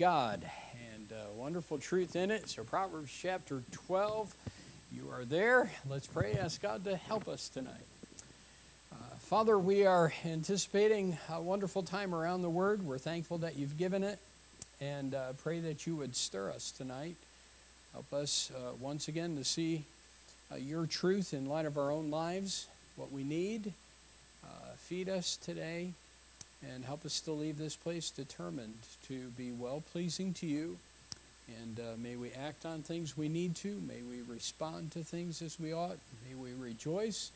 God and uh, wonderful truth in it. So, Proverbs chapter 12, you are there. Let's pray. Ask God to help us tonight. Uh, Father, we are anticipating a wonderful time around the Word. We're thankful that you've given it and uh, pray that you would stir us tonight. Help us uh, once again to see uh, your truth in light of our own lives, what we need. Feed us today and help us to leave this place determined to be well pleasing to you. And uh, may we act on things we need to. May we respond to things as we ought. May we rejoice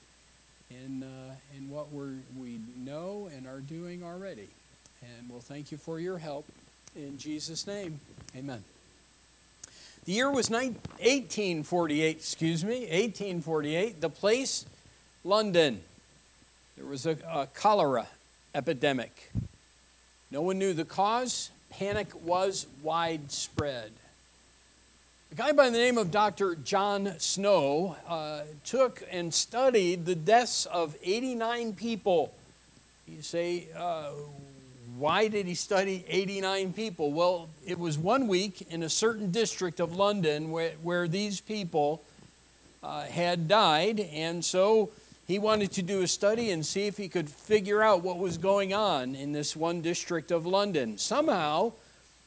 in, uh, in what we we know and are doing already. And we'll thank you for your help. In Jesus' name, amen. The year was 19, 1848, excuse me, 1848. The place, London. There was a, a cholera epidemic. No one knew the cause. Panic was widespread. A guy by the name of Dr. John Snow uh, took and studied the deaths of 89 people. You say, uh, why did he study 89 people? Well, it was one week in a certain district of London where, where these people uh, had died, and so he wanted to do a study and see if he could figure out what was going on in this one district of London. Somehow,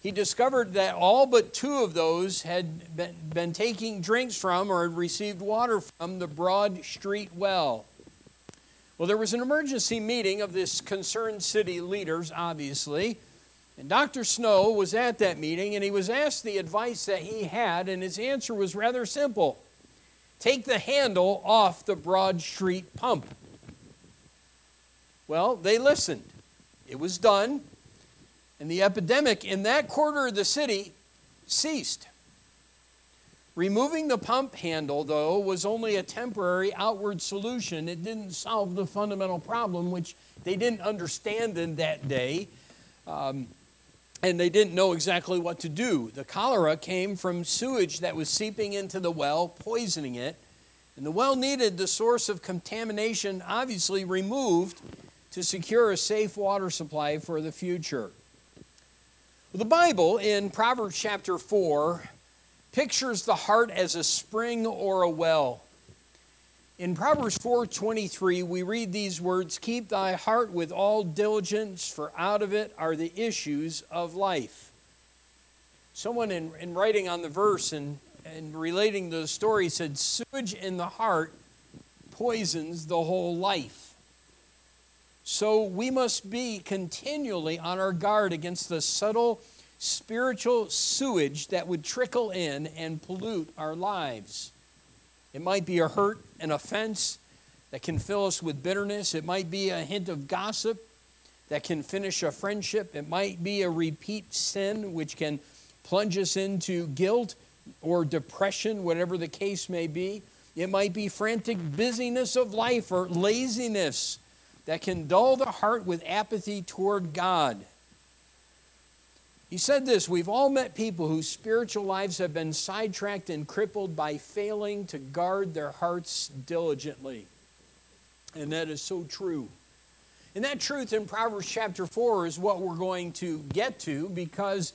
he discovered that all but two of those had been, been taking drinks from or had received water from the Broad Street well. Well, there was an emergency meeting of this concerned city leaders, obviously, and Dr. Snow was at that meeting and he was asked the advice that he had, and his answer was rather simple take the handle off the Broad Street pump. Well, they listened. It was done, and the epidemic in that quarter of the city ceased. Removing the pump handle, though, was only a temporary outward solution. It didn't solve the fundamental problem, which they didn't understand in that day. Um, and they didn't know exactly what to do. The cholera came from sewage that was seeping into the well, poisoning it. And the well needed the source of contamination obviously removed to secure a safe water supply for the future. Well, the Bible in Proverbs chapter 4 pictures the heart as a spring or a well. In Proverbs 4:23 we read these words, "Keep thy heart with all diligence, for out of it are the issues of life." Someone in, in writing on the verse and, and relating the story said, "Sewage in the heart poisons the whole life." So we must be continually on our guard against the subtle spiritual sewage that would trickle in and pollute our lives. It might be a hurt, an offense that can fill us with bitterness. It might be a hint of gossip that can finish a friendship. It might be a repeat sin which can plunge us into guilt or depression, whatever the case may be. It might be frantic busyness of life or laziness that can dull the heart with apathy toward God. He said this We've all met people whose spiritual lives have been sidetracked and crippled by failing to guard their hearts diligently. And that is so true. And that truth in Proverbs chapter 4 is what we're going to get to because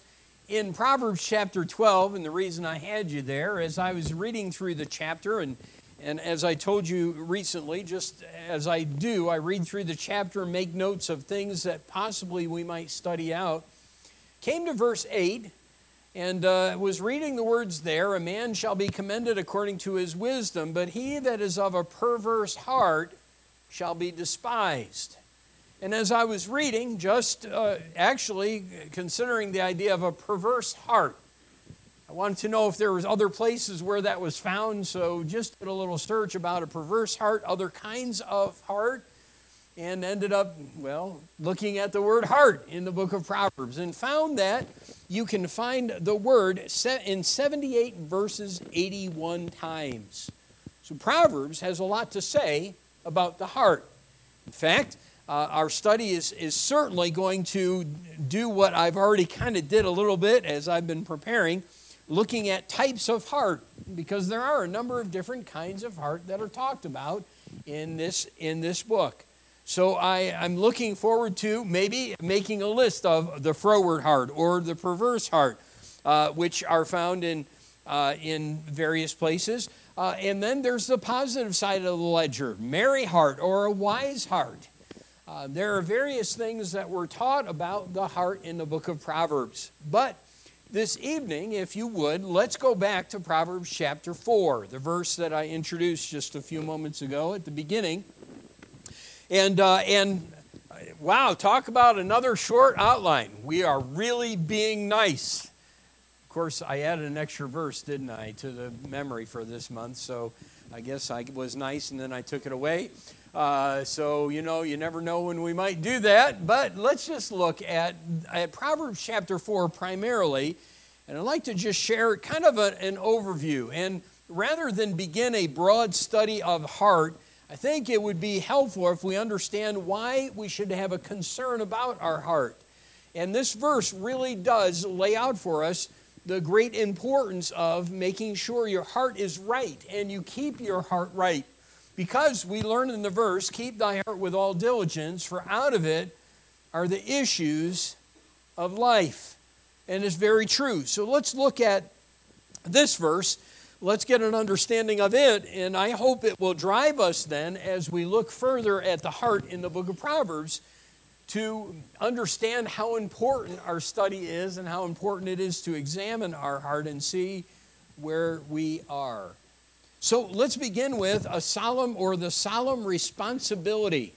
in Proverbs chapter 12, and the reason I had you there, as I was reading through the chapter, and, and as I told you recently, just as I do, I read through the chapter and make notes of things that possibly we might study out came to verse 8 and uh, was reading the words there A man shall be commended according to his wisdom, but he that is of a perverse heart shall be despised. And as I was reading, just uh, actually considering the idea of a perverse heart, I wanted to know if there was other places where that was found, so just did a little search about a perverse heart, other kinds of heart and ended up, well, looking at the word heart in the book of Proverbs and found that you can find the word in 78 verses 81 times. So Proverbs has a lot to say about the heart. In fact, uh, our study is, is certainly going to do what I've already kind of did a little bit as I've been preparing, looking at types of heart, because there are a number of different kinds of heart that are talked about in this, in this book. So I, I'm looking forward to maybe making a list of the froward heart or the perverse heart, uh, which are found in, uh, in various places. Uh, and then there's the positive side of the ledger merry heart or a wise heart. Uh, there are various things that were taught about the heart in the book of Proverbs. But this evening, if you would, let's go back to Proverbs chapter 4, the verse that I introduced just a few moments ago at the beginning. And, uh, and wow, talk about another short outline. We are really being nice. Of course, I added an extra verse, didn't I, to the memory for this month. So I guess I was nice and then I took it away. Uh, so, you know, you never know when we might do that. But let's just look at, at Proverbs chapter 4 primarily. And I'd like to just share kind of a, an overview. And rather than begin a broad study of heart, I think it would be helpful if we understand why we should have a concern about our heart. And this verse really does lay out for us the great importance of making sure your heart is right and you keep your heart right. Because we learn in the verse, keep thy heart with all diligence, for out of it are the issues of life. And it's very true. So let's look at this verse. Let's get an understanding of it, and I hope it will drive us then as we look further at the heart in the book of Proverbs to understand how important our study is and how important it is to examine our heart and see where we are. So let's begin with a solemn or the solemn responsibility.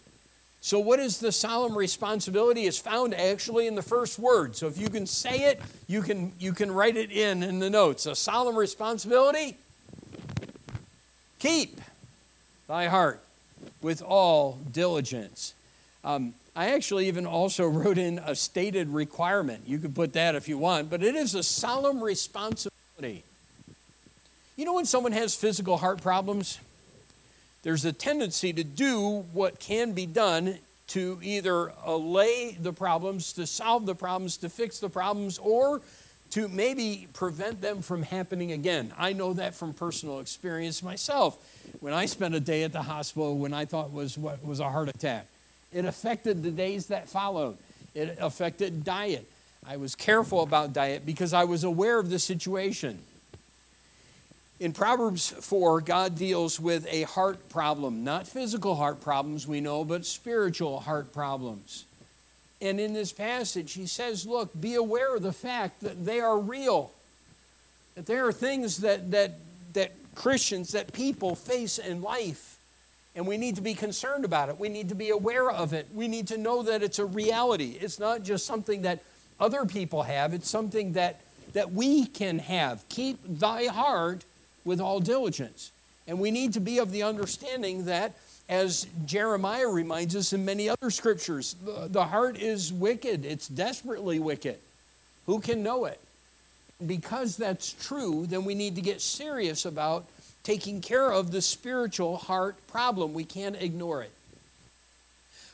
So, what is the solemn responsibility? It's found actually in the first word. So, if you can say it, you can, you can write it in in the notes. A solemn responsibility keep thy heart with all diligence. Um, I actually even also wrote in a stated requirement. You could put that if you want, but it is a solemn responsibility. You know, when someone has physical heart problems, there's a tendency to do what can be done to either allay the problems, to solve the problems, to fix the problems, or to maybe prevent them from happening again. I know that from personal experience myself. When I spent a day at the hospital when I thought was what was a heart attack, it affected the days that followed. It affected diet. I was careful about diet because I was aware of the situation. In Proverbs 4, God deals with a heart problem, not physical heart problems, we know, but spiritual heart problems. And in this passage, he says, Look, be aware of the fact that they are real, that there are things that, that, that Christians, that people face in life. And we need to be concerned about it. We need to be aware of it. We need to know that it's a reality. It's not just something that other people have, it's something that, that we can have. Keep thy heart with all diligence. And we need to be of the understanding that, as Jeremiah reminds us in many other scriptures, the heart is wicked, it's desperately wicked. Who can know it? Because that's true, then we need to get serious about taking care of the spiritual heart problem. We can't ignore it.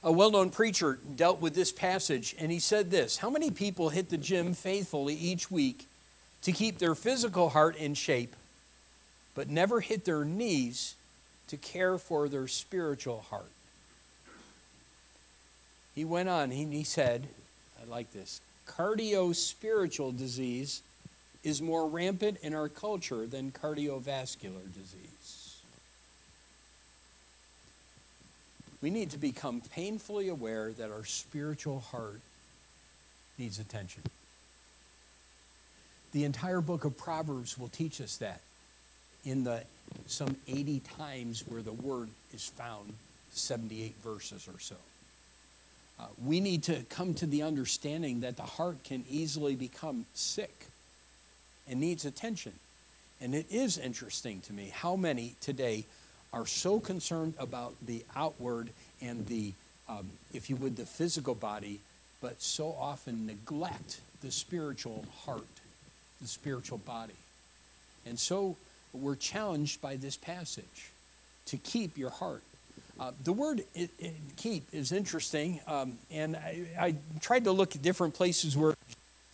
A well known preacher dealt with this passage, and he said this How many people hit the gym faithfully each week to keep their physical heart in shape? But never hit their knees to care for their spiritual heart. He went on, he, he said, I like this cardio spiritual disease is more rampant in our culture than cardiovascular disease. We need to become painfully aware that our spiritual heart needs attention. The entire book of Proverbs will teach us that in the some 80 times where the word is found, 78 verses or so. Uh, we need to come to the understanding that the heart can easily become sick and needs attention. And it is interesting to me how many today are so concerned about the outward and the, um, if you would, the physical body, but so often neglect the spiritual heart, the spiritual body. And so we're challenged by this passage to keep your heart. Uh, the word it, it, keep is interesting, um, and I, I, tried to look at different places where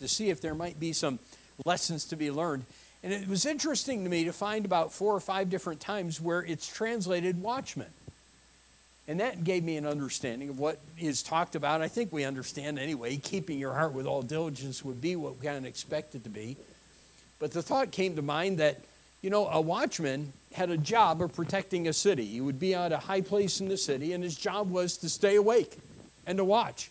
to see if there might be some lessons to be learned. And it was interesting to me to find about four or five different times where it's translated watchman. And that gave me an understanding of what is talked about. I think we understand anyway. Keeping your heart with all diligence would be what we kind of expect it to be. But the thought came to mind that, you know, a watchman had a job of protecting a city. He would be at a high place in the city, and his job was to stay awake and to watch,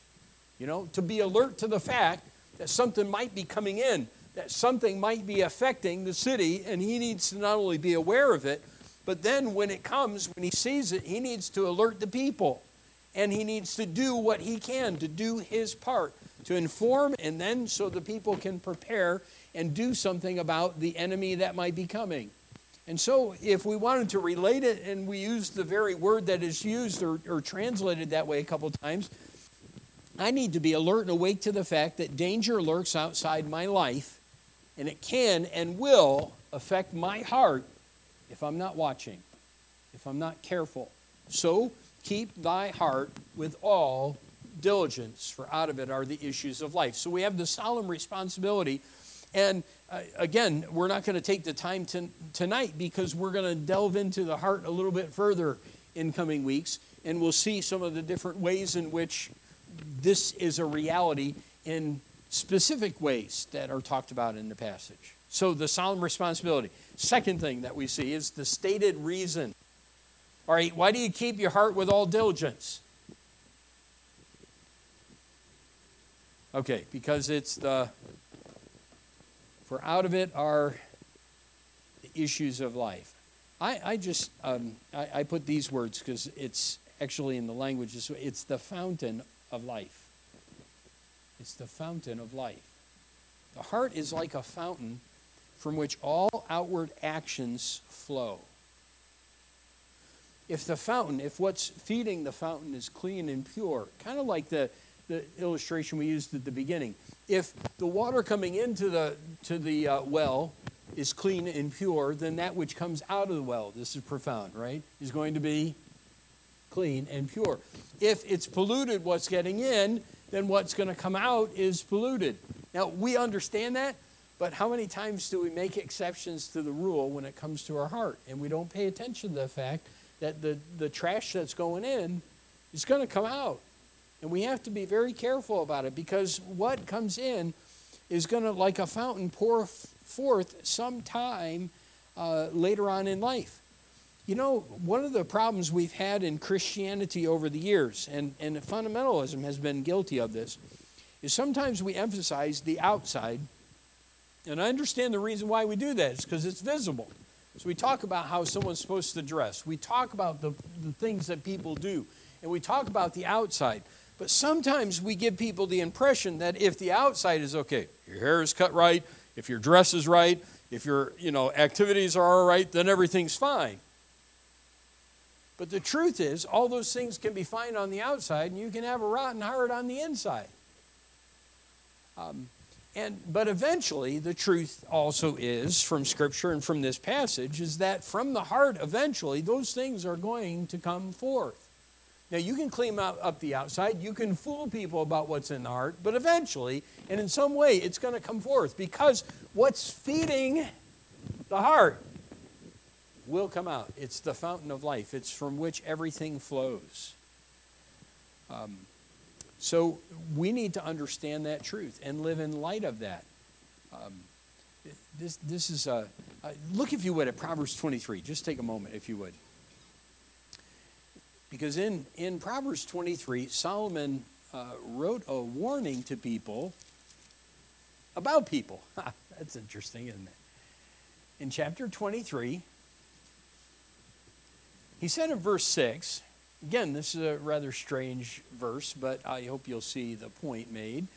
you know, to be alert to the fact that something might be coming in, that something might be affecting the city, and he needs to not only be aware of it, but then when it comes, when he sees it, he needs to alert the people. And he needs to do what he can to do his part, to inform, and then so the people can prepare and do something about the enemy that might be coming. And so, if we wanted to relate it, and we use the very word that is used or, or translated that way a couple times, I need to be alert and awake to the fact that danger lurks outside my life, and it can and will affect my heart if I'm not watching, if I'm not careful. So keep thy heart with all diligence, for out of it are the issues of life. So we have the solemn responsibility. And uh, again, we're not going to take the time to, tonight because we're going to delve into the heart a little bit further in coming weeks. And we'll see some of the different ways in which this is a reality in specific ways that are talked about in the passage. So, the solemn responsibility. Second thing that we see is the stated reason. All right, why do you keep your heart with all diligence? Okay, because it's the, for out of it are the issues of life. I, I just, um, I, I put these words because it's actually in the language, it's the fountain of life. It's the fountain of life. The heart is like a fountain from which all outward actions flow. If the fountain, if what's feeding the fountain is clean and pure, kind of like the, the illustration we used at the beginning, if the water coming into the, to the uh, well is clean and pure, then that which comes out of the well, this is profound, right, is going to be clean and pure. If it's polluted, what's getting in, then what's going to come out is polluted. Now, we understand that, but how many times do we make exceptions to the rule when it comes to our heart? And we don't pay attention to the fact that the, the trash that's going in is going to come out. And we have to be very careful about it because what comes in is going to, like a fountain, pour forth sometime uh, later on in life. You know, one of the problems we've had in Christianity over the years, and, and fundamentalism has been guilty of this, is sometimes we emphasize the outside and I understand the reason why we do that. It's because it's visible. So we talk about how someone's supposed to dress. We talk about the, the things that people do. And we talk about the outside. But sometimes we give people the impression that if the outside is okay, your hair is cut right, if your dress is right, if your you know activities are all right, then everything's fine. But the truth is, all those things can be fine on the outside, and you can have a rotten heart on the inside. Um, and, but eventually, the truth also is from Scripture and from this passage is that from the heart, eventually, those things are going to come forth. Now, you can clean up, up the outside, you can fool people about what's in the heart, but eventually, and in some way, it's going to come forth because what's feeding the heart will come out. It's the fountain of life, it's from which everything flows. Um, so we need to understand that truth and live in light of that. Um, this, this is a, uh, look if you would at Proverbs 23. Just take a moment if you would. Because in, in Proverbs 23, Solomon uh, wrote a warning to people about people. That's interesting, isn't it? In chapter 23, he said in verse 6 Again, this is a rather strange verse, but I hope you'll see the point made.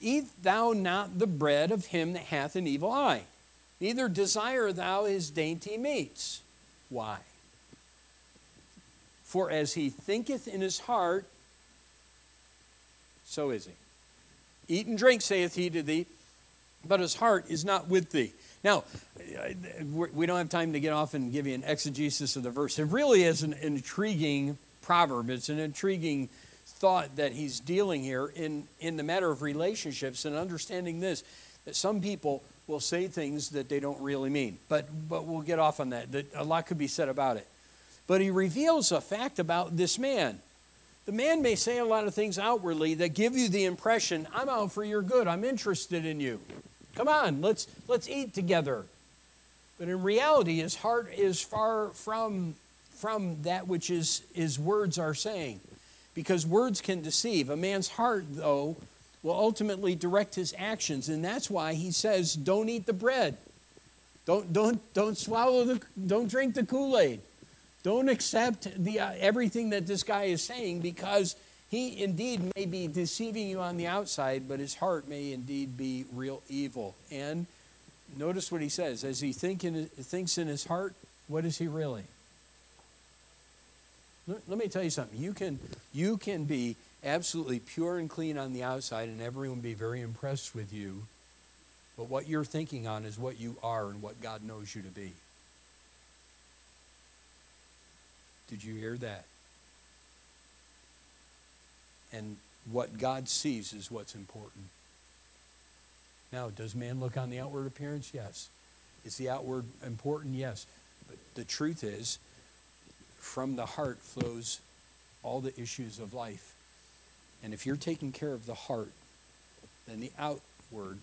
Eat thou not the bread of him that hath an evil eye, neither desire thou his dainty meats. Why? For as he thinketh in his heart, so is he. Eat and drink, saith he to thee, but his heart is not with thee. Now, uh, we don't have time to get off and give you an exegesis of the verse. It really is an intriguing proverb. It's an intriguing thought that he's dealing here in, in the matter of relationships and understanding this that some people will say things that they don't really mean. But, but we'll get off on that. that. A lot could be said about it. But he reveals a fact about this man. The man may say a lot of things outwardly that give you the impression, I'm out for your good, I'm interested in you. Come on, let's, let's eat together. But in reality, his heart is far from, from that which is, his words are saying. Because words can deceive. A man's heart, though, will ultimately direct his actions. And that's why he says, don't eat the bread. Don't, don't, don't swallow the, don't drink the Kool-Aid. Don't accept the, uh, everything that this guy is saying because he indeed may be deceiving you on the outside, but his heart may indeed be real evil. And notice what he says. As he think in, thinks in his heart, what is he really? Let, me tell you something. You can, you can be absolutely pure and clean on the outside, and everyone be very impressed with you. But what you're thinking on is what you are and what God knows you to be. Did you hear that? And what God sees is what's important. Now, does man look on the outward appearance? Yes. Is the outward important? Yes. But the truth is, from the heart flows all the issues of life. And if you're taking care of the heart, then the outward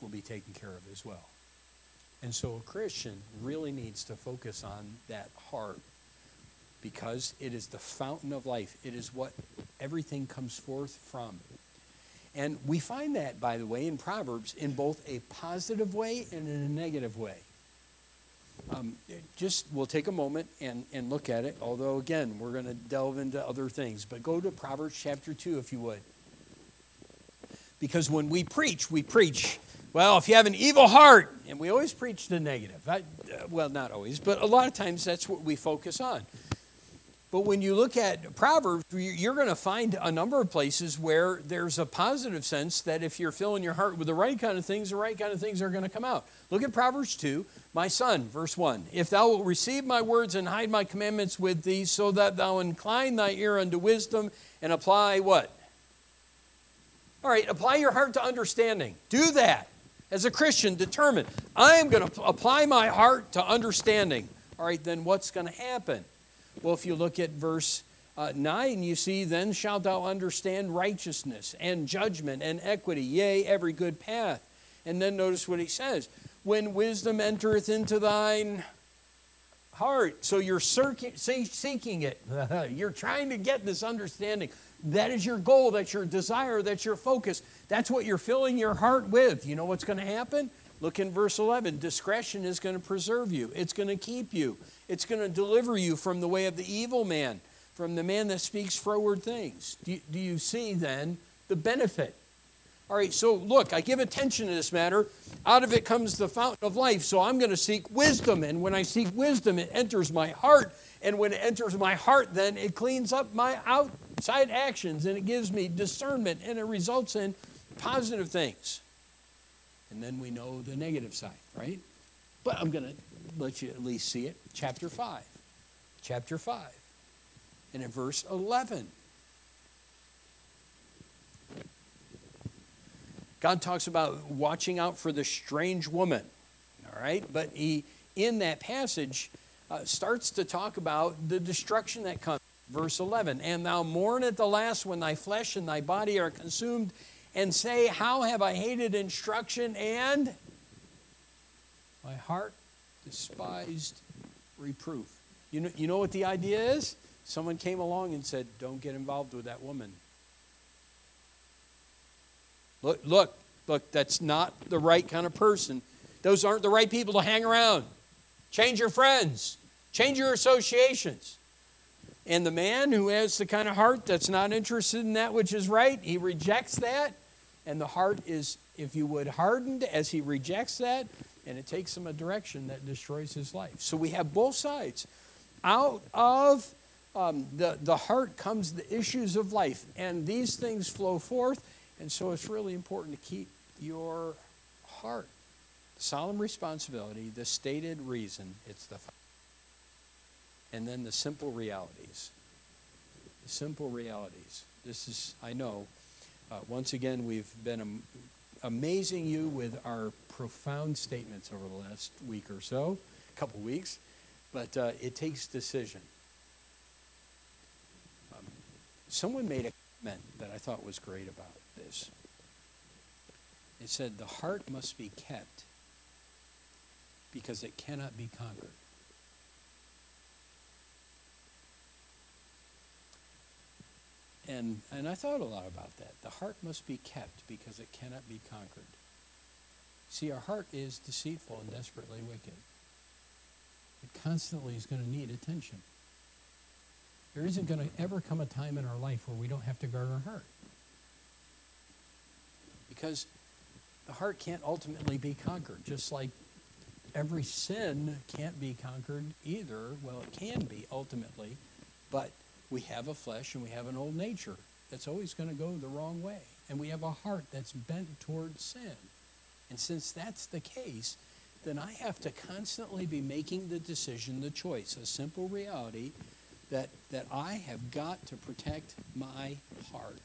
will be taken care of as well. And so a Christian really needs to focus on that heart because it is the fountain of life. It is what everything comes forth from. And we find that, by the way, in Proverbs in both a positive way and in a negative way. Um, just we'll take a moment and, and look at it, although, again, we're going to delve into other things. But go to Proverbs chapter 2, if you would. Because when we preach, we preach, well, if you have an evil heart, and we always preach the negative. I, well, not always, but a lot of times that's what we focus on. But when you look at Proverbs, you're going to find a number of places where there's a positive sense that if you're filling your heart with the right kind of things, the right kind of things are going to come out. Look at Proverbs 2, my son, verse 1. If thou wilt receive my words and hide my commandments with thee, so that thou incline thy ear unto wisdom and apply what? All right, apply your heart to understanding. Do that. As a Christian, determine, I am going to apply my heart to understanding. All right, then what's going to happen? Well, if you look at verse uh, 9, you see, Then shalt thou understand righteousness and judgment and equity, yea, every good path. And then notice what he says When wisdom entereth into thine heart. So you're seeking it. you're trying to get this understanding. That is your goal. That's your desire. That's your focus. That's what you're filling your heart with. You know what's going to happen? Look in verse 11. Discretion is going to preserve you, it's going to keep you, it's going to deliver you from the way of the evil man, from the man that speaks froward things. Do you, do you see then the benefit? All right, so look, I give attention to this matter. Out of it comes the fountain of life. So I'm going to seek wisdom. And when I seek wisdom, it enters my heart. And when it enters my heart, then it cleans up my outside actions and it gives me discernment and it results in positive things. And then we know the negative side, right? But I'm going to let you at least see it. Chapter 5. Chapter 5. And in verse 11. God talks about watching out for the strange woman. All right? But he, in that passage, uh, starts to talk about the destruction that comes. Verse 11 And thou mourn at the last when thy flesh and thy body are consumed and say, How have I hated instruction and my heart despised reproof. You know, you know what the idea is? Someone came along and said, Don't get involved with that woman. Look, look, look, that's not the right kind of person. Those aren't the right people to hang around. Change your friends, change your associations. And the man who has the kind of heart that's not interested in that which is right, he rejects that and the heart is, if you would, hardened as he rejects that, and it takes him a direction that destroys his life. So we have both sides. Out of um, the, the heart comes the issues of life, and these things flow forth, and so it's really important to keep your heart. Solemn responsibility, the stated reason, it's the and then the simple realities. The simple realities. This is, I know, uh, once again, we've been amazing you with our profound statements over the last week or so, a couple weeks. But uh, it takes decision. Um, someone made a comment that I thought was great about this. It said, The heart must be kept because it cannot be conquered. And, and I thought a lot about that. The heart must be kept because it cannot be conquered. See, our heart is deceitful and desperately wicked. It constantly is going to need attention. There isn't going to ever come a time in our life where we don't have to guard our heart. Because the heart can't ultimately be conquered, just like every sin can't be conquered either. Well, it can be ultimately, but we have a flesh and we have an old nature that's always going to go the wrong way. And we have a heart that's bent toward sin. And since that's the case, then I have to constantly be making the decision, the choice, a simple reality that, that I have got to protect my heart.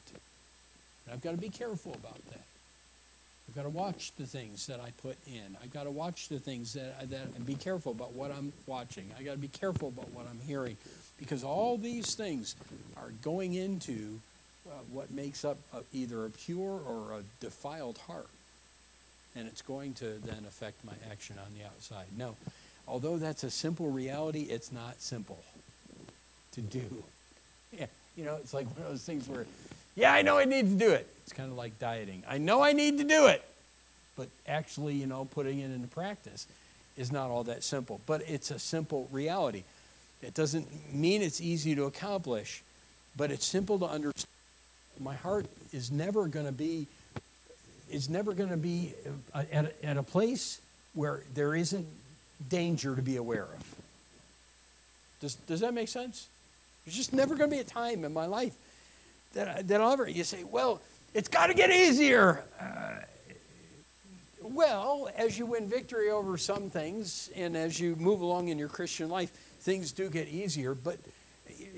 And I've got to be careful about that. I've got to watch the things that I put in. I've got to watch the things that, that and be careful about what I'm watching. I've got to be careful about what I'm hearing because all these things are going into uh, what makes up a, either a pure or a defiled heart. And it's going to then affect my action on the outside. No, although that's a simple reality, it's not simple to do. Yeah, you know, it's like one of those things where, yeah, I know I need to do it. It's kind of like dieting. I know I need to do it, but actually, you know, putting it into practice is not all that simple. But it's a simple reality. It doesn't mean it's easy to accomplish, but it's simple to understand. My heart is never going to be is never going to be uh, at a, at a place where there isn't danger to be aware of. Does, does that make sense? There's just never going to be a time in my life that, that I'll ever, you say, well, it's got to get easier. Uh, well, as you win victory over some things and as you move along in your Christian life, things do get easier. But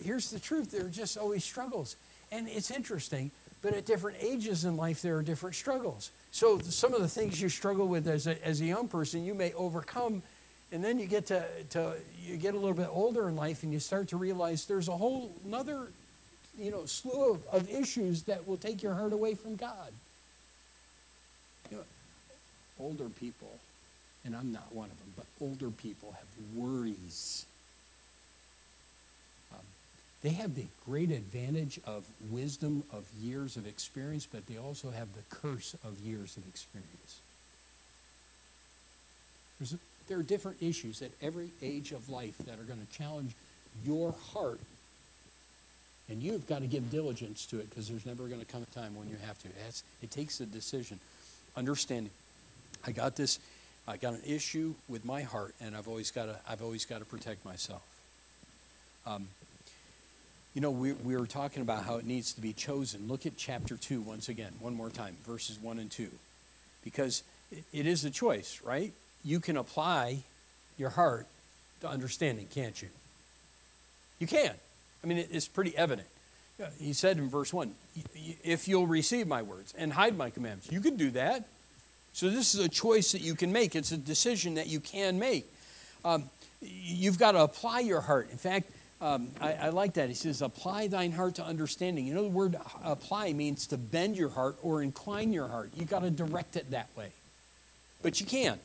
here's the truth there are just always struggles. And it's interesting, but at different ages in life, there are different struggles. So some of the things you struggle with as a, as a young person, you may overcome. And then you get to, to you get a little bit older in life and you start to realize there's a whole another you know, slew of, of issues that will take your heart away from God. You know, older people, and I'm not one of them, but older people have worries. They have the great advantage of wisdom of years of experience, but they also have the curse of years of experience. A, there are different issues at every age of life that are going to challenge your heart and you've got to give diligence to it because there's never going to come a time when you have to. It's, it takes a decision. Understanding. I got this, I got an issue with my heart, and I've always got to, I've always got to protect myself. Um, you know, we, we were talking about how it needs to be chosen. Look at chapter 2 once again, one more time, verses 1 and 2. Because it, is a choice, right? You can apply your heart to understanding, can't you? You can. I mean, it's pretty evident. He said in verse 1 if you'll receive my words and hide my commandments, you can do that. So, this is a choice that you can make, it's a decision that you can make. Um, you've got to apply your heart. In fact, um, I, I, like that. He says, apply thine heart to understanding. You know, the word apply means to bend your heart or incline your heart. You've got to direct it that way. But you can.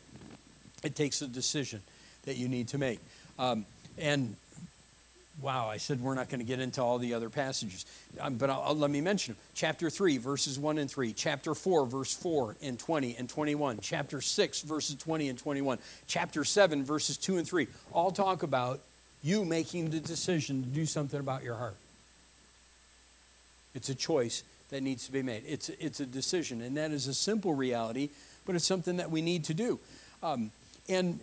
It takes a decision that you need to make. Um, and Wow, I said we're not going to get into all the other passages, um, but I'll, I'll, let me mention them. Chapter 3, verses 1 and 3. Chapter 4, verse 4 and 20 and 21. Chapter 6, verses 20 and 21. Chapter 7, verses 2 and 3. All talk about you making the decision to do something about your heart. It's a choice that needs to be made. It's, it's a decision, and that is a simple reality, but it's something that we need to do. Um, and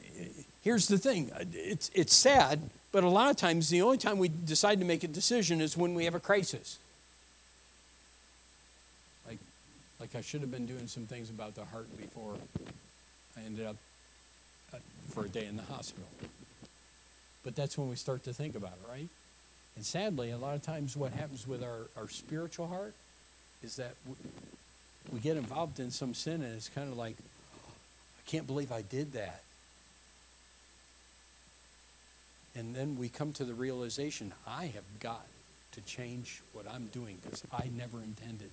here's the thing it's, it's sad but a lot of times, the only time we decide to make a decision is when we have a crisis. Like, like I should have been doing some things about the heart before I ended up uh, for a day in the hospital. But that's when we start to think about it, right? And sadly, a lot of times what happens with our, our spiritual heart is that we, we get involved in some sin and it's kind of like, I can't believe I did that. And then we come to the realization I have got to change what I'm doing because I never intended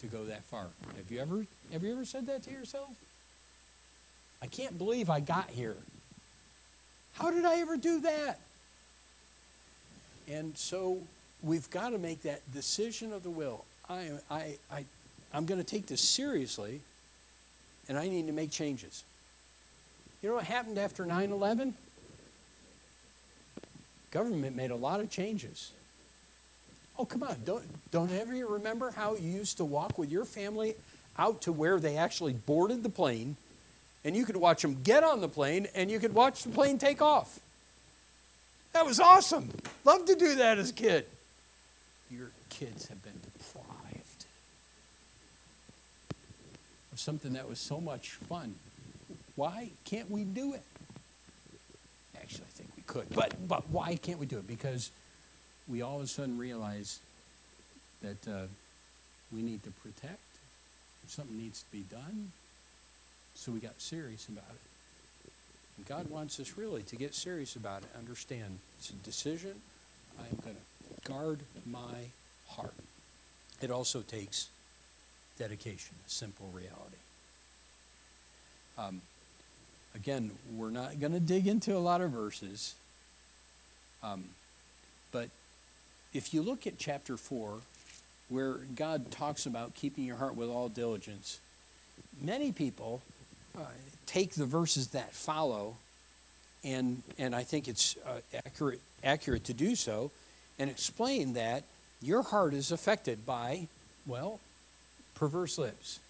to go that far. Have you ever have you ever said that to yourself? I can't believe I got here. How did I ever do that? And so we've got to make that decision of the will. I, I, I, I'm going to take this seriously, and I need to make changes. You know what happened after 9 11? Government made a lot of changes. Oh, come on. Don't, don't ever remember how you used to walk with your family out to where they actually boarded the plane, and you could watch them get on the plane, and you could watch the plane take off? That was awesome. Loved to do that as a kid. Your kids have been deprived of something that was so much fun. Why can't we do it? Actually, I think we could. But, but why can't we do it? Because we all of a sudden realize that uh, we need to protect. Something needs to be done. So we got serious about it. And God wants us really to get serious about it. Understand it's a decision. I am going to guard my heart. It also takes dedication, a simple reality. Um, again, we're not going to dig into a lot of verses, um, but if you look at chapter 4, where God talks about keeping your heart with all diligence, many people uh, take the verses that follow, and, and I think it's uh, accurate, accurate to do so, and explain that your heart is affected by, well, perverse lips.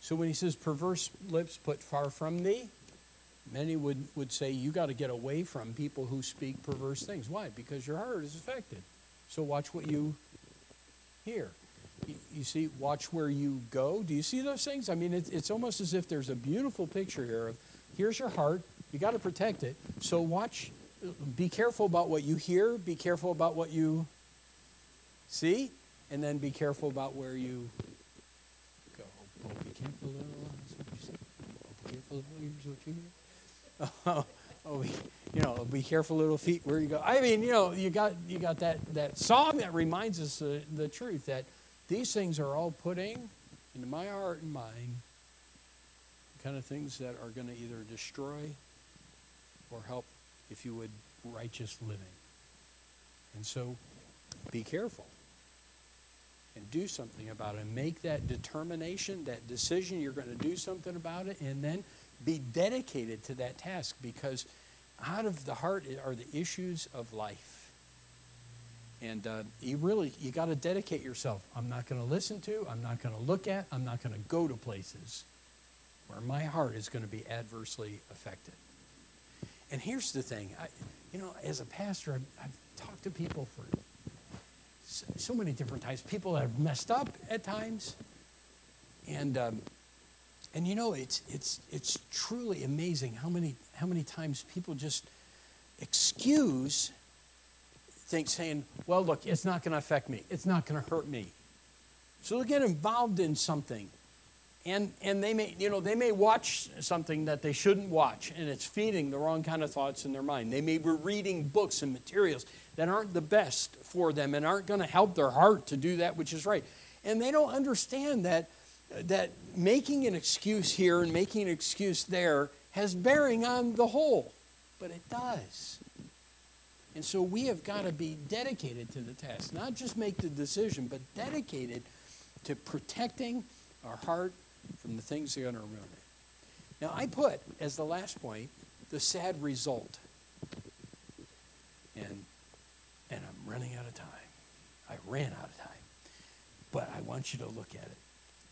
So when he says perverse lips put far from thee, many would, would say you got to get away from people who speak perverse things. Why? Because your heart is affected. So watch what you hear. You, see, watch where you go. Do you see those things? I mean, it, it's almost as if there's a beautiful picture here of here's your heart. You got to protect it. So watch. Be careful about what you hear. Be careful about what you see, and then be careful about where you go. Oh, be careful, eyes, what you see. Oh, be careful, ears, what you hear. Oh, oh, you know, be careful, little feet, where you go. I mean, you know, you got you got that that song that reminds us the, the truth that these things are all putting into my heart and mind the kind of things that are going to either destroy or help, if you would, righteous living. And so, be careful and do something about it. Make that determination, that decision, you're going to do something about it, and then be dedicated to that task because out of the heart are the issues of life. And uh, you really, you got to dedicate yourself. I'm not going to listen to, I'm not going to look at, I'm not going to go to places where my heart is going to be adversely affected. And here's the thing, I, you know, as a pastor, I've, I've talked to people for so, so, many different times. People have messed up at times, and um, and you know, it's, it's, it's truly amazing how many, how many times people just excuse things saying, well, look, it's not going to affect me. It's not going to hurt me. So they'll get involved in something. And, and they may, you know, they may watch something that they shouldn't watch, and it's feeding the wrong kind of thoughts in their mind. They may be reading books and materials that aren't the best for them and aren't going to help their heart to do that which is right. And they don't understand that that making an excuse here and making an excuse there has bearing on the whole, but it does. And so we have got to be dedicated to the task, not just make the decision, but dedicated to protecting our heart from the things that are going to ruin it. Now, I put as the last point the sad result. And, and I'm running out of time. I ran out of time. But I want you to look at it.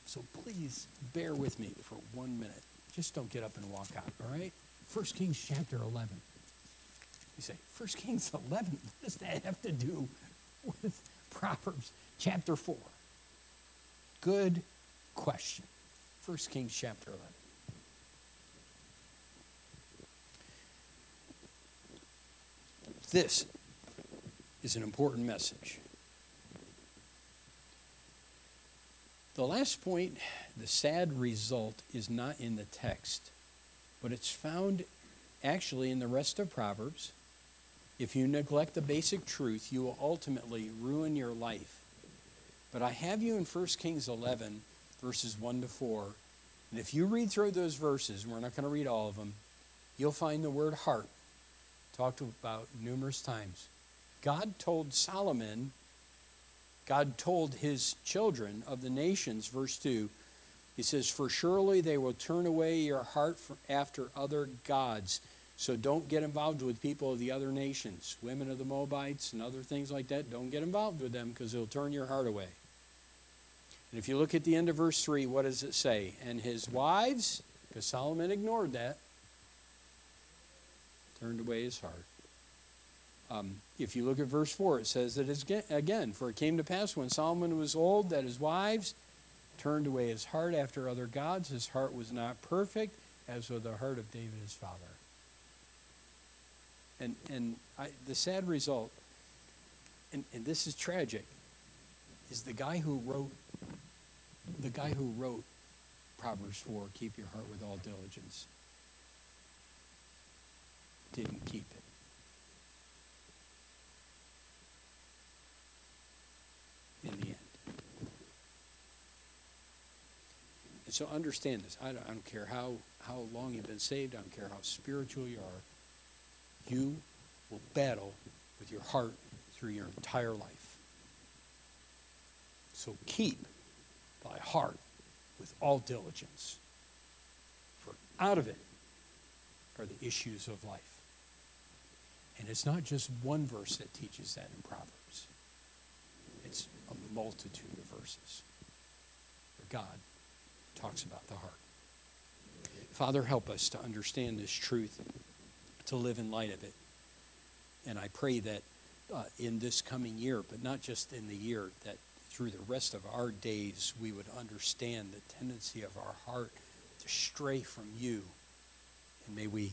So please bear with me for one minute. Just don't get up and walk out, all right? 1 Kings chapter 11. You say, 1 Kings 11? What does that have to do with Proverbs chapter 4? Good question. 1 Kings chapter 11. This is an important message. The last point, the sad result, is not in the text, but it's found actually in the rest of Proverbs If you neglect the basic truth, you will ultimately ruin your life. But I have you in 1 Kings 11, verses 1 to 4. And if you read through those verses, we're not going to read all of them, you'll find the word heart talked about numerous times. God told Solomon, God told his children of the nations, verse 2, he says, For surely they will turn away your heart after other gods. So don't get involved with people of the other nations, women of the Moabites and other things like that. Don't get involved with them because it'll turn your heart away. And if you look at the end of verse 3, what does it say? And his wives, because Solomon ignored that, turned away his heart. Um, if you look at verse 4, it says that it's again, for it came to pass when Solomon was old that his wives turned away his heart after other gods. His heart was not perfect, as was the heart of David his father. And, and I, the sad result, and, and this is tragic, is the guy who wrote the guy who wrote Proverbs 4, keep your heart with all diligence, didn't keep it. In the end. And so understand this. I don't, I don't care how, how long you've been saved, I don't care how spiritual you are, you will battle with your heart through your entire life. So keep thy heart with all diligence, for out of it are the issues of life. And it's not just one verse that teaches that in Proverbs, it's a multitude of verses where God talks about the heart. Father, help us to understand this truth, to live in light of it. And I pray that uh, in this coming year, but not just in the year, that through the rest of our days we would understand the tendency of our heart to stray from you. And may we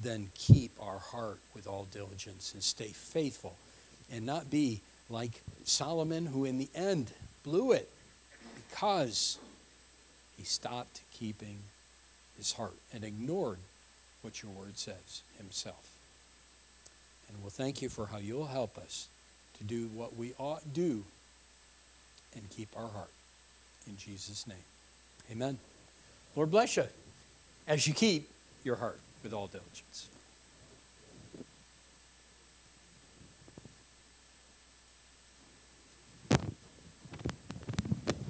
then keep our heart with all diligence and stay faithful and not be like Solomon, who in the end blew it because he stopped keeping his heart and ignored what your word says himself. And we'll thank you for how you'll help us to do what we ought to do and keep our heart. In Jesus' name. Amen. Lord bless you as you keep your heart with all diligence.